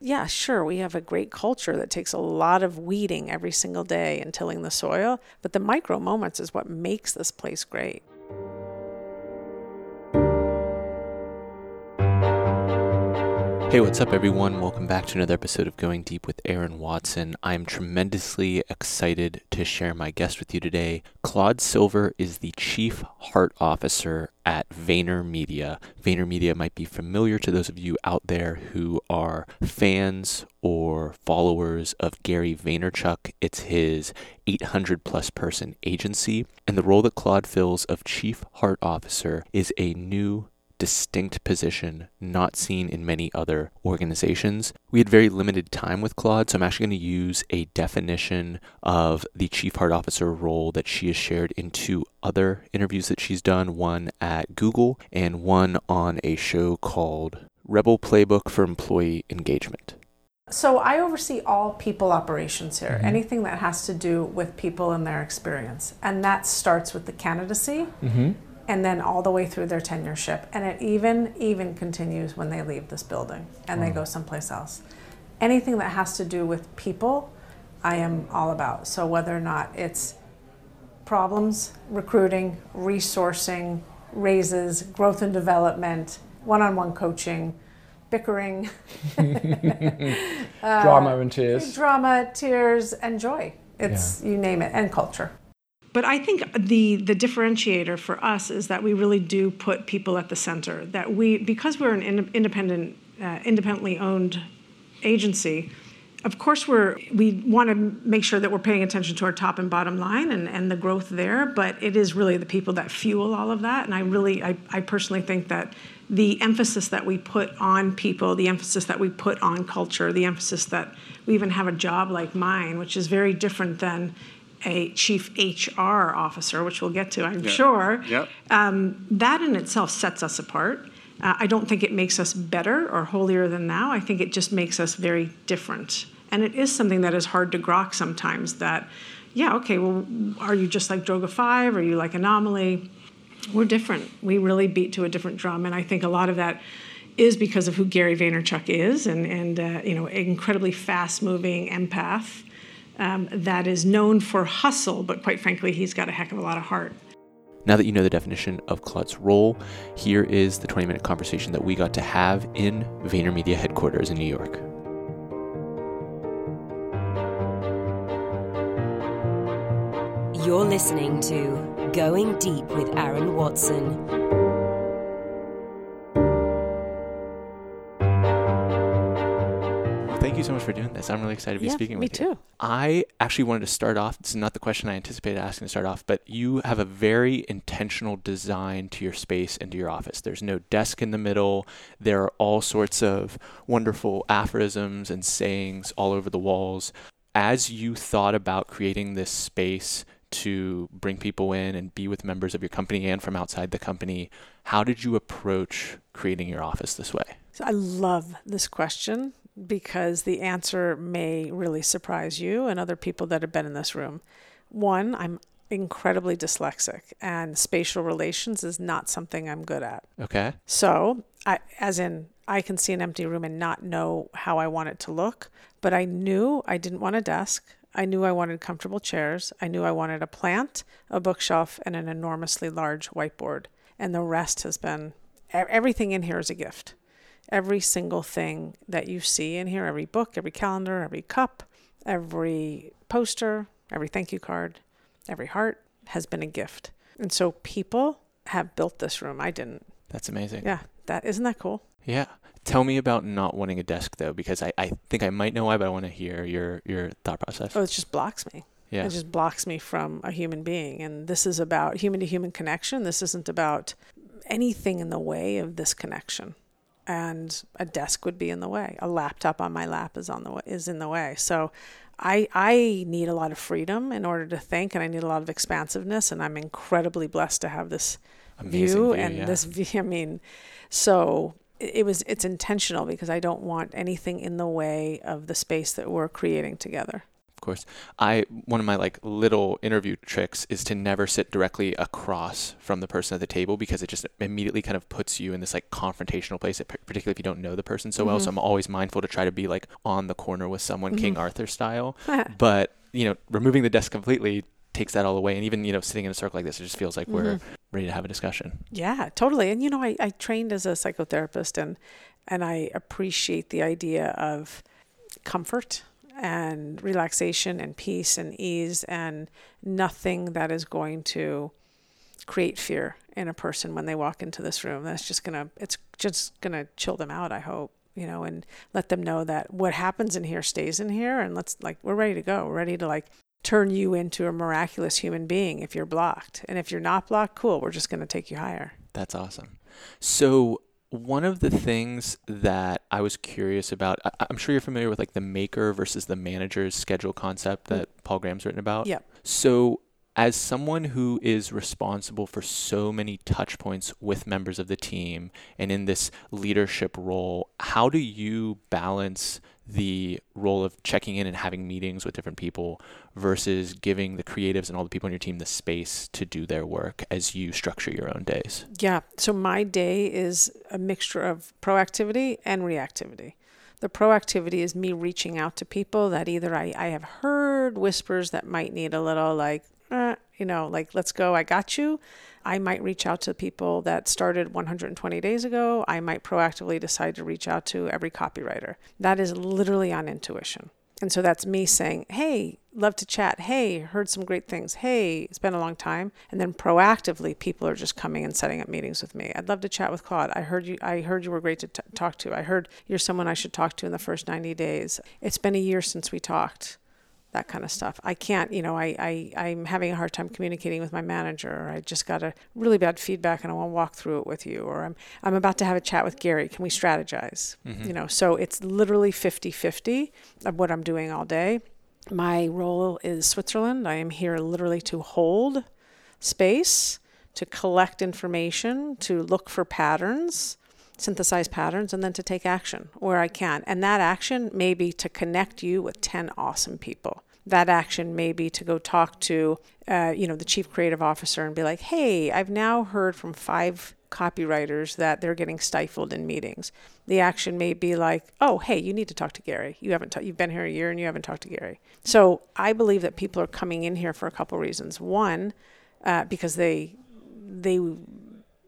yeah, sure, we have a great culture that takes a lot of weeding every single day and tilling the soil, but the micro moments is what makes this place great. Hey, what's up, everyone? Welcome back to another episode of Going Deep with Aaron Watson. I'm tremendously excited to share my guest with you today. Claude Silver is the Chief Heart Officer at VaynerMedia. VaynerMedia might be familiar to those of you out there who are fans or followers of Gary Vaynerchuk. It's his 800 plus person agency, and the role that Claude fills of Chief Heart Officer is a new distinct position not seen in many other organizations. We had very limited time with Claude, so I'm actually going to use a definition of the Chief Heart Officer role that she has shared in two other interviews that she's done one at Google and one on a show called Rebel Playbook for Employee Engagement. So I oversee all people operations here, mm-hmm. anything that has to do with people and their experience. And that starts with the candidacy mm-hmm and then all the way through their tenureship and it even even continues when they leave this building and wow. they go someplace else. Anything that has to do with people i am all about. So whether or not it's problems recruiting resourcing raises growth and development one-on-one coaching bickering uh, drama and tears. Drama tears and joy. It's yeah. you name it and culture but I think the the differentiator for us is that we really do put people at the center. That we because we're an independent, uh, independently owned agency. Of course, we're we want to make sure that we're paying attention to our top and bottom line and, and the growth there. But it is really the people that fuel all of that. And I really, I, I personally think that the emphasis that we put on people, the emphasis that we put on culture, the emphasis that we even have a job like mine, which is very different than a chief HR officer, which we'll get to, I'm yep. sure. Yep. Um, that in itself sets us apart. Uh, I don't think it makes us better or holier than thou. I think it just makes us very different. And it is something that is hard to grok sometimes that, yeah, okay, well, are you just like Droga 5? Are you like Anomaly? We're different. We really beat to a different drum. And I think a lot of that is because of who Gary Vaynerchuk is and, and uh, you know, incredibly fast moving empath um, that is known for hustle, but quite frankly, he's got a heck of a lot of heart. Now that you know the definition of Claude's role, here is the 20 minute conversation that we got to have in VaynerMedia headquarters in New York. You're listening to Going Deep with Aaron Watson. Thank you so much for doing this. I'm really excited to be yeah, speaking with you. Me too. I actually wanted to start off. This is not the question I anticipated asking to start off, but you have a very intentional design to your space and to your office. There's no desk in the middle. There are all sorts of wonderful aphorisms and sayings all over the walls. As you thought about creating this space to bring people in and be with members of your company and from outside the company, how did you approach creating your office this way? So I love this question because the answer may really surprise you and other people that have been in this room. One, I'm incredibly dyslexic and spatial relations is not something I'm good at. Okay. So, I as in I can see an empty room and not know how I want it to look, but I knew I didn't want a desk. I knew I wanted comfortable chairs. I knew I wanted a plant, a bookshelf, and an enormously large whiteboard. And the rest has been everything in here is a gift every single thing that you see in here every book, every calendar, every cup, every poster, every thank you card, every heart has been a gift. And so people have built this room. I didn't. That's amazing. Yeah. That isn't that cool? Yeah. Tell me about not wanting a desk though, because I, I think I might know why, but I want to hear your, your thought process. Oh, it just blocks me. Yeah. It just blocks me from a human being. And this is about human to human connection. This isn't about anything in the way of this connection and a desk would be in the way. A laptop on my lap is on the is in the way. So I I need a lot of freedom in order to think and I need a lot of expansiveness and I'm incredibly blessed to have this view, view, and yeah. this view I mean so it was it's intentional because I don't want anything in the way of the space that we're creating together. Course. I one of my like little interview tricks is to never sit directly across from the person at the table because it just immediately kind of puts you in this like confrontational place, particularly if you don't know the person so mm-hmm. well. So mm-hmm. I'm always mindful to try to be like on the corner with someone, mm-hmm. King Arthur style. but you know, removing the desk completely takes that all away. And even, you know, sitting in a circle like this, it just feels like mm-hmm. we're ready to have a discussion. Yeah, totally. And, you know, I, I trained as a psychotherapist and, and I appreciate the idea of comfort and relaxation and peace and ease and nothing that is going to create fear in a person when they walk into this room. That's just to, it's just to chill them out, I hope you know, and let them know that what happens in here stays in here. And let's like, we're ready to go. We're ready to like turn you into a miraculous human being if you're blocked. And if you're not blocked, cool, we're just to take you higher. That's awesome. So, one of the things that I was curious about, I, am sure you're familiar with like the maker versus the manager's schedule concept that mm. Paul Graham's written about. Yep. So, as someone who is responsible for so many touch points with members of the team and in this leadership role, how do you balance the role of checking in and having meetings with different people versus giving the creatives and all the people on your team the space to do their work as you structure your own days? Yeah. So my day is a mixture of proactivity and reactivity. The proactivity is me reaching out to people that either I, I have heard whispers that might need a little like, uh, you know, like, let's go, I got you. I might reach out to people that started 120 days ago. I might proactively decide to reach out to every copywriter. That is literally on intuition. And so that's me saying, hey, love to chat. Hey, heard some great things. Hey, it's been a long time. And then proactively, people are just coming and setting up meetings with me. I'd love to chat with Claude. I heard you. I heard you were great to t- talk to. I heard you're someone I should talk to in the first 90 days. It's been a year since we talked that kind of stuff. I can't, you know, I, I, I'm having a hard time communicating with my manager, or I just got a really bad feedback and I want to walk through it with you, or I'm, I'm about to have a chat with Gary. Can we strategize? Mm-hmm. You know, so it's literally 50 50 of what I'm doing all day. My role is Switzerland. I am here literally to hold space, to collect information, to look for patterns synthesize patterns and then to take action where I can. And that action may be to connect you with 10 awesome people that action may be to go talk to, uh, you know, the chief creative officer and be like, hey, I've now heard from five copywriters that they're getting stifled in meetings. The action may be like, oh, hey, you need to talk to Gary. You haven't, ta- you've been here a year and you haven't talked to Gary. So I believe that people are coming in here for a couple reasons. One, uh, because they they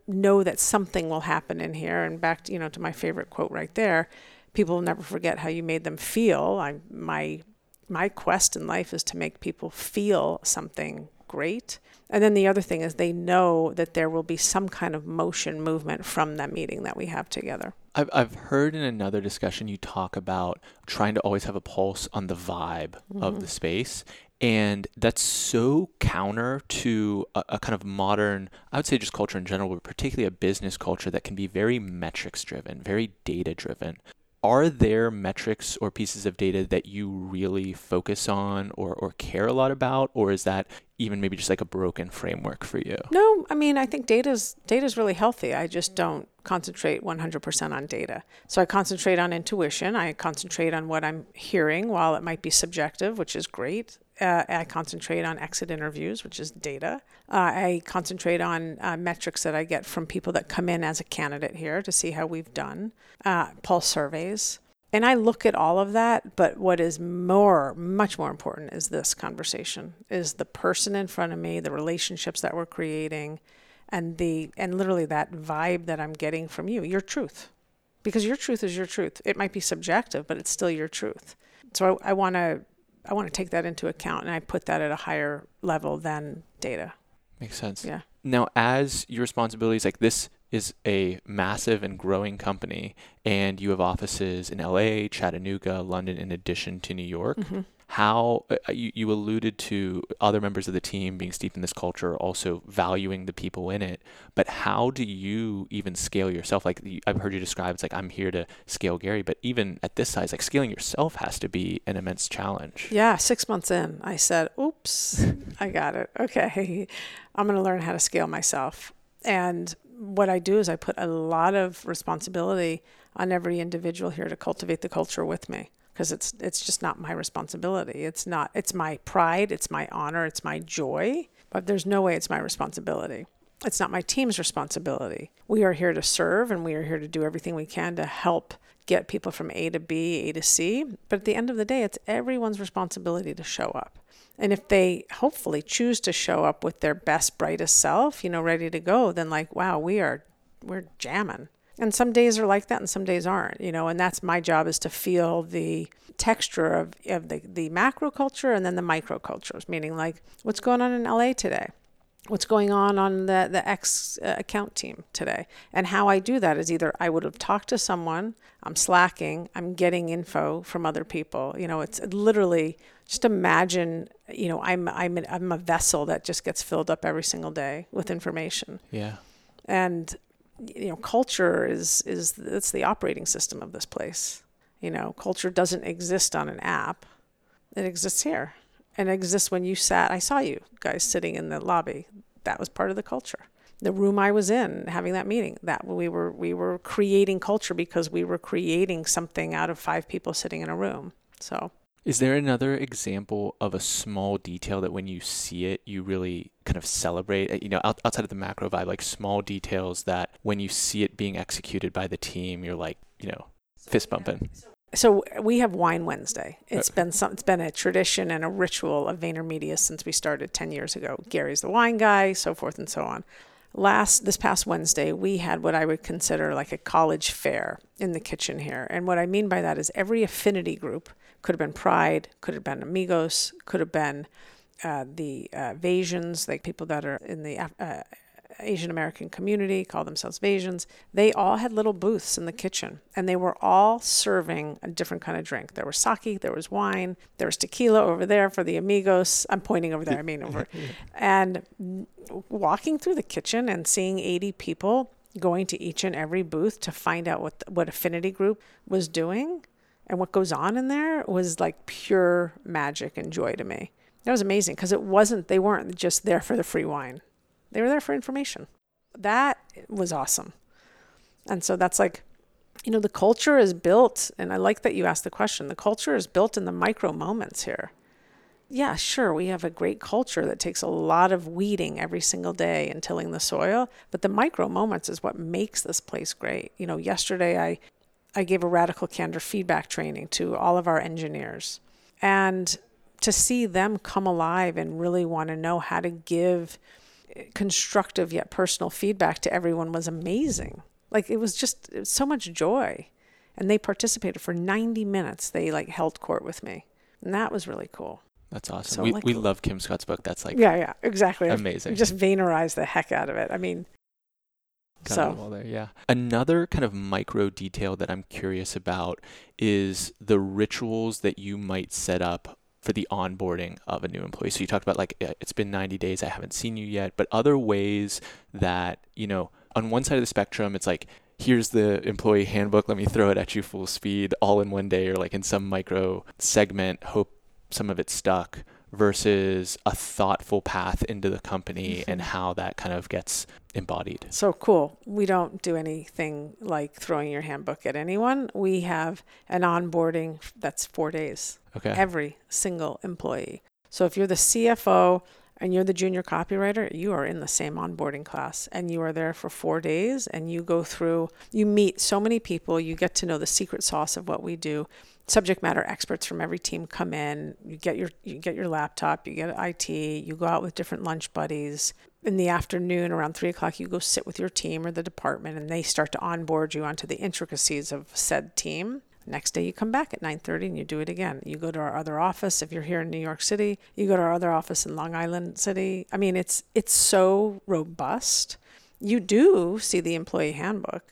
know that something will happen in here. And back, to, you know, to my favorite quote right there, people will never forget how you made them feel. I my my quest in life is to make people feel something great. And then the other thing is they know that there will be some kind of motion movement from that meeting that we have together. I've, I've heard in another discussion you talk about trying to always have a pulse on the vibe mm-hmm. of the space. And that's so counter to a, a, kind of modern, I would say just culture in general, but particularly a business culture that can be very metrics driven, very data driven are there metrics or pieces of data that you really focus on or, or care a lot about or is that even maybe just like a broken framework for you? No i mean i think data's data's really healthy. I just don't concentrate 100% on data. So i concentrate on intuition. I concentrate on what i'm hearing while it might be subjective which is great uh, I concentrate on exit interviews, which is data. Uh, I concentrate on uh, metrics that I get from people that come in as a candidate here to see how we've done, uh, pulse surveys. And I look at all of that, but what is more, much more important is this conversation, is the person in front of me, the relationships that we're creating, and the and literally that vibe that I'm getting from you, your truth. Because your truth is your truth. It might be subjective, but it's still your truth. So I, I want to I want to take that into account and I put that at a higher level than data. Makes sense. Yeah. Now, as your responsibilities, like this is a massive and growing company, and you have offices in LA, Chattanooga, London, in addition to New York. Mm-hmm how uh, uh, you, you alluded to other members of the team being steeped in this culture, also valuing the people in it. But how do you even scale yourself? Like I've heard you describe, it's like I'm here to scale Gary, but even at this size, like scaling yourself has to be an immense challenge. Yeah, six months in, I said, "Oops, I got it. Okay, I'm going to learn how to scale myself." And what I do is I put a lot of responsibility on every individual here to cultivate the culture with me because it's it's just not my responsibility. It's not it's my pride, it's my honor, it's my joy, but there's no way it's my responsibility. It's not my team's responsibility. We are here to serve and we are here to do everything we can to help get people from A to B, A to C. But at the end of the day, it's everyone's responsibility to show up. And if they hopefully choose to show up with their best, brightest self, you know, ready to go, then like, wow, we are, we're jamming. And some days are like that and some days aren't, you know, and that's my job is to feel the texture of, of the, the macro culture and then the micro cultures, meaning like what's going on in LA today? What's going on on the, the X uh, account team today? And how I do that is either I would have talked to someone, I'm slacking, I'm getting info from other people. You know, it's literally just imagine, you know, I'm, I'm, I'm a vessel that just gets filled up every single day with information. Yeah. And you know, culture is is it's the operating system of this place. You know, culture doesn't exist on an app; it exists here, and it exists when you sat. I saw you guys sitting in the lobby. That was part of the culture. The room I was in, having that meeting, that we were we were creating culture because we were creating something out of five people sitting in a room. So is there another example of a small detail that when you see it, you really kind of celebrate? Uh, you know, out, outside of the macro vibe, like small details that when you see it being executed by the team, you're like, you know, fist bumping. So we have Wine Wednesday. It's been some, it's been a tradition and a ritual of VaynerMedia since we started 10 years ago. Gary's the wine guy, so forth and so on. Last this past Wednesday, we had what I would consider like a college fair in the kitchen here. And what I mean by that is every affinity group could have been Pride, could have been Amigos, could have been uh, the uh, like people that are in the uh, Asian American community, call themselves Vasians. They all had little booths in the kitchen, and they were all serving a different kind of drink. There was sake, there was wine, there was tequila over there for the Amigos. I'm pointing over there, I mean over. and walking through the kitchen and seeing 80 people going to each and every booth to find out what what affinity group was doing and what goes on in there was like pure magic and joy to me. That was amazing because it wasn't, they weren't just there for the free wine, they were there for information. That was awesome. And so that's like, you know, the culture is built, and I like that you asked the question. The culture is built in the micro moments here. Yeah, sure, we have a great culture that takes a lot of weeding every single day and tilling the soil, but the micro moments is what makes this place great. You know, yesterday I I gave a radical candor feedback training to all of our engineers. And to see them come alive and really want to know how to give constructive yet personal feedback to everyone was amazing. Like it was just it was so much joy. And they participated for 90 minutes. They like held court with me. And that was really cool. That's awesome. So we, like, we love Kim Scott's book. That's like yeah, yeah, exactly. Amazing. Just Vaynerize the heck out of it. I mean, so there, yeah. Another kind of micro detail that I'm curious about is the rituals that you might set up for the onboarding of a new employee. So you talked about like it's been 90 days, I haven't seen you yet, but other ways that, you know, on one side of the spectrum, it's like here's the employee handbook, let me throw it at you full speed all in one day or like in some micro segment, hope some of it stuck versus a thoughtful path into the company mm-hmm. and how that kind of gets embodied. So cool. We don't do anything like throwing your handbook at anyone. We have an onboarding that's four days. Okay. Every single employee. So if you're the CFO and you're the junior copywriter, you are in the same onboarding class and you are there for four days and you go through, you meet so many people, you get to know the secret sauce of what we do subject matter experts from every team come in. You get your you get your laptop, you get IT, you go out with different lunch buddies. In the afternoon, around three o'clock, you go sit with your team or the department, and they start to onboard you onto the intricacies of said team. Next day, you come back at 9:30 and you do it again. You go to our other office if you're here in New York City. You go to our other office in Long Island City. I mean, it's it's so robust. You do see the employee handbook,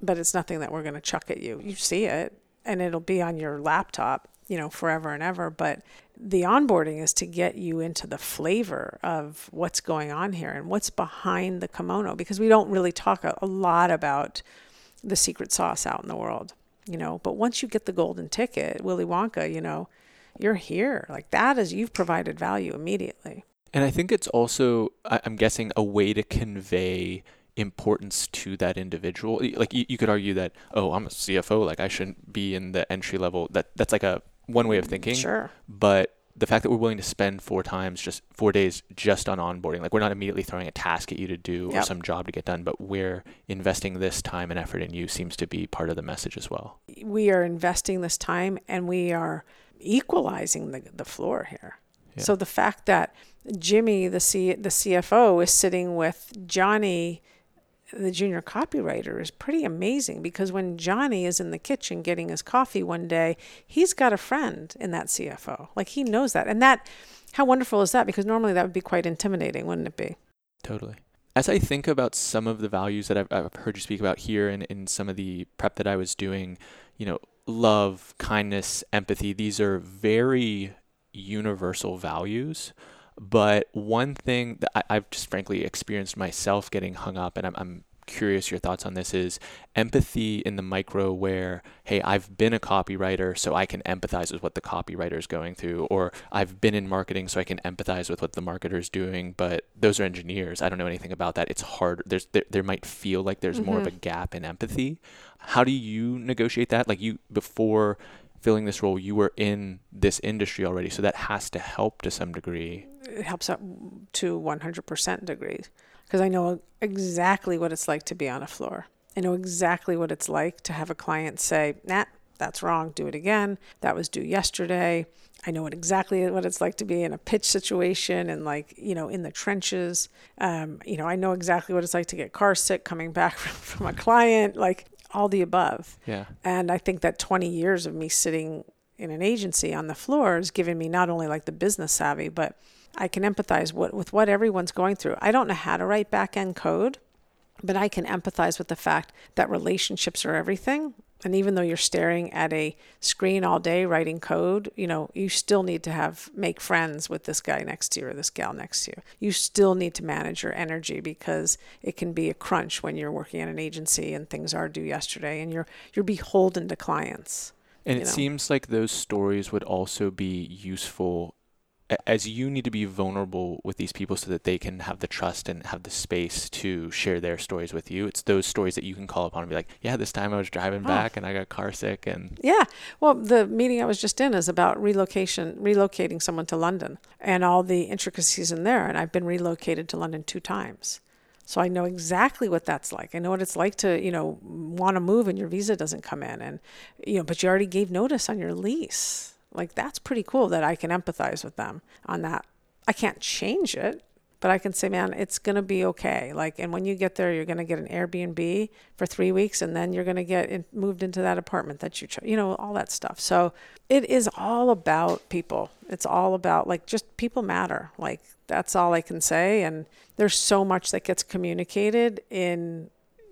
but it's nothing that we're going to chuck at you. You see it and it'll be on your laptop, you know, forever and ever. But the onboarding is to get you into the flavor of what's going on here and what's behind the kimono because we don't really talk a, a lot about the secret sauce out in the world, you know. But once you get the golden ticket, Willy Wonka, you know, you're here. Like that is, you've provided value immediately. And I think it's also, I'm guessing, a way to convey importance to that individual. Like you, you could argue that, oh, I'm a CFO, like I shouldn't be in the entry level. That that's like a one way of thinking. Sure. But the fact that we're willing to spend four times just four days just on onboarding like we're not immediately throwing a task at you to do yep. or some job to get done but we're investing this time and effort in you seems to be part of the message as well we are investing this time and we are equalizing the, the floor here yeah. so the fact that jimmy the C, the cfo is sitting with johnny the junior copywriter is pretty amazing because when Johnny is in the kitchen getting his coffee one day, he's got a friend in that CFO. Like he knows that. And that, how wonderful is that? Because normally that would be quite intimidating, wouldn't it be? Totally. As I think about some of the values that I've, I've heard you speak about here and in some of the prep that I was doing, you know, love, kindness, empathy, these are very universal values. But one thing that I, have just frankly experienced myself getting hung up, and I'm, I'm curious your thoughts on this is empathy in the micro where hey i've been a copywriter so i can empathize with what the copywriter is going through or i've been in marketing so i can empathize with what the marketer is doing but those are engineers i don't know anything about that it's hard there's there, there might feel like there's mm-hmm. more of a mm-hmm. gap in empathy how do you negotiate that like you before filling this role, you were in this industry already, so that has to help to some degree. It helps up to 100% degrees because I know exactly what it's like to be on a floor. I know exactly what it's like to have a client say, "Nah, that's wrong. Do it again. That was due yesterday." I know what exactly what it's like to be in a pitch situation and like you know in the trenches. Um, you know, I know exactly what it's like to get car sick coming back from, from a client. Like all the above. Yeah. And I think that 20 years of me sitting in an agency on the floor has given me not only like the business savvy, but I can empathize what, with what everyone's going through. I don't know how to write back end code, but I can empathize with the fact that relationships are everything and even though you're staring at a screen all day writing code, you know, you still need to have make friends with this guy next to you or this gal next to you. You still need to manage your energy because it can be a crunch when you're working at an agency and things are due yesterday and you're you're beholden to clients. And it know? seems like those stories would also be useful as you need to be vulnerable with these people so that they can have the trust and have the space to share their stories with you. It's those stories that you can call upon and be like, yeah, this time I was driving oh. back and I got car sick and Yeah. Well, the meeting I was just in is about relocation, relocating someone to London and all the intricacies in there and I've been relocated to London two times. So I know exactly what that's like. I know what it's like to, you know, want to move and your visa doesn't come in and you know, but you already gave notice on your lease like that's pretty cool that I can empathize with them on that. I can't change it, but I can say, man, it's going to be okay. Like, and when you get there, you're going to get an Airbnb for three weeks, and then you're going to get in, moved into that apartment that you chose, you know, all that stuff. So it is all about people. It's all about like just people matter. Like, that's all I can say. And there's so much that gets communicated in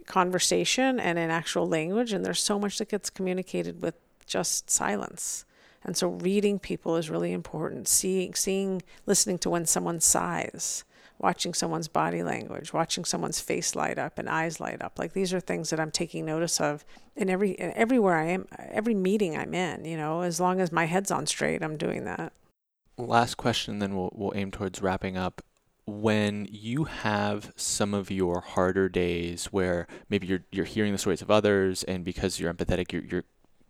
conversation and in actual language, and there's so much that gets communicated with just silence. And so reading people is really important. Seeing, seeing, listening to when someone sighs, watching someone's body language, watching someone's face light up and eyes light up. Like these are things that I'm taking notice of in every in everywhere I am, every meeting I'm in. You know, as long as my head's on straight, I'm doing that. Last question, then we'll we'll aim towards wrapping up when you have some of your harder days where maybe you're you're hearing the stories of others and because you're empathetic you're you're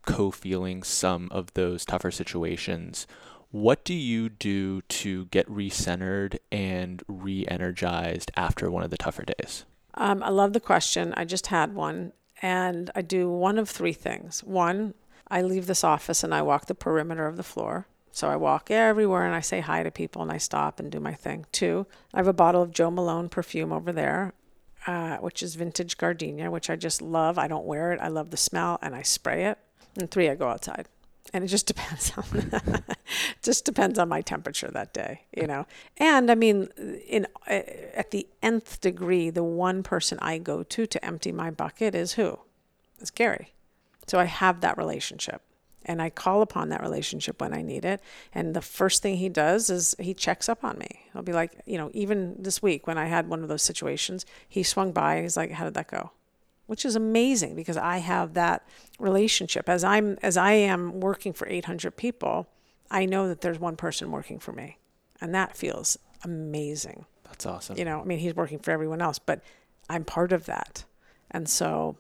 co-feeling some of those tougher situations what do you do to get recentered and re-energized after one of the tougher days um, i love the question i just had one and i do one of three things one i leave this office and i walk the perimeter of the floor so I walk everywhere and I say hi to people and I stop and do my thing. Two, I have a bottle of Jo Malone perfume over there, uh, which is vintage gardenia, which I just love. I don't wear it. I love the smell and I spray it. And three, I go outside. And it just depends on just depends on my temperature that day, you know. And I mean, in uh, at the nth degree, the one person I go to to empty my bucket is who? It's Gary. So I have that relationship and I call upon that relationship when I need it. And the first thing he does is he checks up on me. He'll be like, you know, even this week when I had one of those situations, he swung by and he's like, "How did that go?" Which is amazing because I have that relationship. As I'm as I am working for 800 people, I know that there's one person working for me, and that feels amazing. That's awesome. You know, I mean, he's working for everyone else, but I'm part of that. And so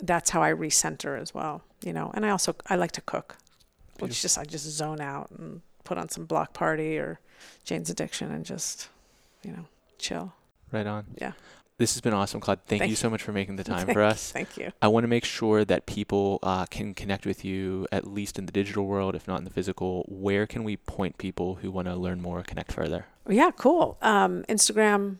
that's how I recenter as well, you know. And I also I like to cook, which just I just zone out and put on some Bloc Party or Jane's Addiction and just, you know, chill. Right on. Yeah. This has been awesome, Claude. Thank, Thank you you. so much for making the time Thank- for us. Thank you. I want to make sure that people uh, can connect with you, at least in the digital world, if not in the physical. Where can we point people who want to learn more, connect further? Yeah, cool. Um, Instagram,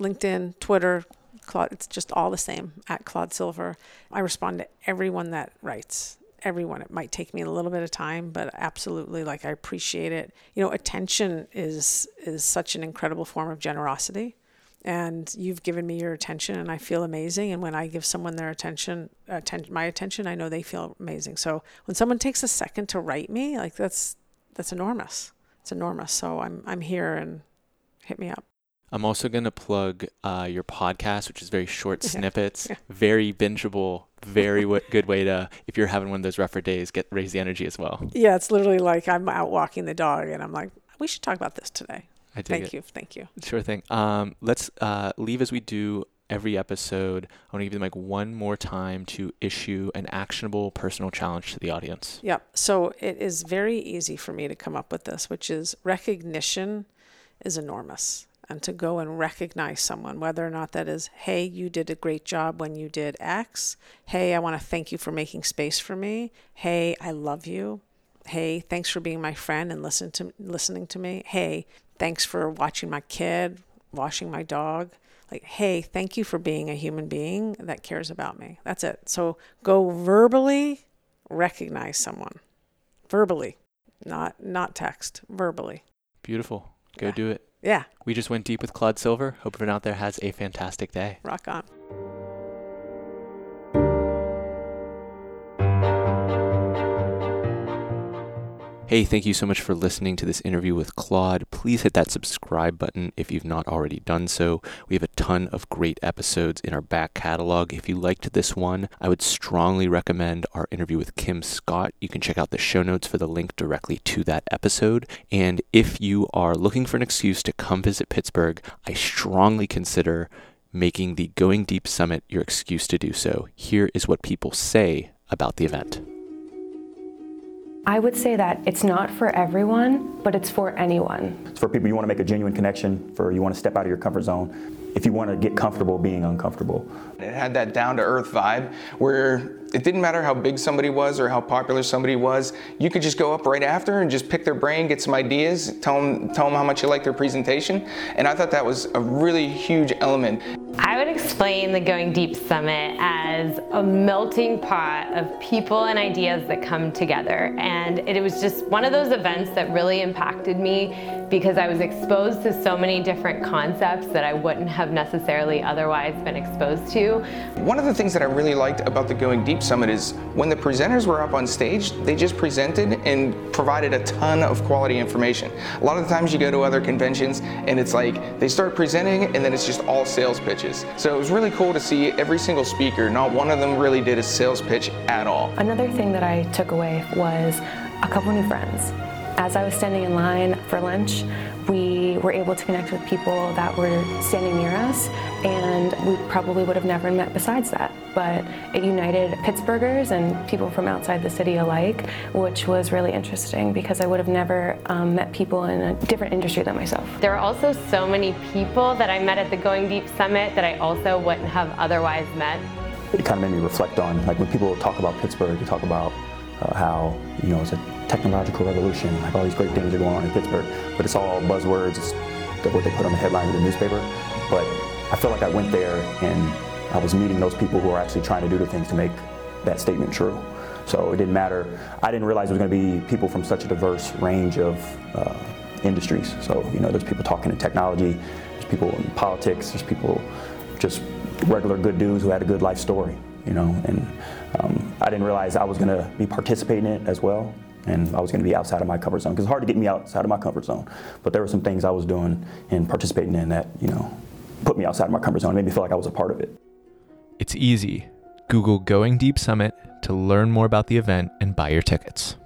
LinkedIn, Twitter, Claude, it's just all the same at Claude Silver. I respond to everyone that writes. Everyone. It might take me a little bit of time, but absolutely, like I appreciate it. You know, attention is is such an incredible form of generosity, and you've given me your attention, and I feel amazing. And when I give someone their attention, atten- my attention, I know they feel amazing. So when someone takes a second to write me, like that's that's enormous. It's enormous. So I'm I'm here and hit me up. I'm also going to plug uh, your podcast, which is very short Yeah. snippets, Yeah. very bingeable, very w- good way to, if you're having one of those rougher days, get raise the energy as well. Yeah, it's literally like I'm out walking the dog and I'm like, we should talk about this today. I dig Thank it. you. Thank you. Sure thing. Um, let's uh, leave as we do every episode. I want to give them like one more time to issue an actionable personal challenge to the audience. Yep. So it is very easy for me to come up with this, which is recognition is enormous. And to go and recognize someone, whether or not that is, hey, you did a great job when you did X. Hey, I want to thank you for making space for me. Hey, I love you. Hey, thanks for being my friend and listen to listening to me. Hey, thanks for watching my kid, washing my dog. Like, hey, thank you for being a human being that cares about me. That's it. So go verbally recognize someone verbally, not not text, verbally. Beautiful. Go Yeah. do it. Yeah, We just went deep with Claude Silver. Hope everyone out there has a fantastic day. rock on. Hey, thank you so much for listening to this interview with Claude. Please hit that subscribe button if you've not already done so. We have a ton of great episodes in our back catalog. If you liked this one, I would strongly recommend our interview with Kim Scott. You can check out the show notes for the link directly to that episode. And if you are looking for an excuse to come visit Pittsburgh, I strongly consider making the Going Deep Summit your excuse to do so. Here is what people say about the event. I would say that it's not for everyone, but it's for anyone. It's for people you want to make a genuine connection, for you want to step out of your comfort zone. If you want to get comfortable being uncomfortable. It had that down to earth vibe where it didn't matter how big somebody was or how popular somebody was. You could just go up right after and just pick their brain, get some ideas, tell them, tell them how much you like their presentation. And I thought that was a really huge element. I would explain the Going Deep Summit as a melting pot of people and ideas that come together. And it was just one of those events that really impacted me because I was exposed to so many different concepts that I wouldn't have necessarily otherwise been exposed to. One of the things that I really liked about the Going Deep Summit is when the presenters were up on stage, they just presented and provided a ton of quality information. A lot of the times you go to other conventions and it's like they start presenting and then it's just all sales pitches. So it was really cool to see every single speaker, not one of them really did a sales pitch at all. Another thing that I took away was a couple new friends. As I was standing in line for lunch, we were able to connect with people that were standing near us, and we probably would have never met besides that. But it united Pittsburghers and people from outside the city alike, which was really interesting because I would have never um, met people in a different industry than myself. There were also so many people that I met at the Going Deep Summit that I also wouldn't have otherwise met. It kind of made me reflect on, like when people talk about Pittsburgh, they talk about uh, how, you know, it's a technological revolution, like all these great things are going on in Pittsburgh, but it's all buzzwords, it's what they put on the headline of the newspaper. But I feel like I went there and I was meeting those people who are actually trying to do the things to make that statement true. So it didn't matter. I didn't realize it was going to be people from such a diverse range of uh, industries. So, you know, there's people talking in technology, there's people in politics, there's people just regular good dudes who had a good life story, you know. And um, I didn't realize I was going to be participating in it as well. And I was going to be outside of my comfort zone because it's hard to get me outside of my comfort zone. But there were some things I was doing and participating in that, you know, put me outside of my comfort zone, and made me feel like I was a part of it. It's easy. Google Going Deep Summit to learn more about the event and buy your tickets.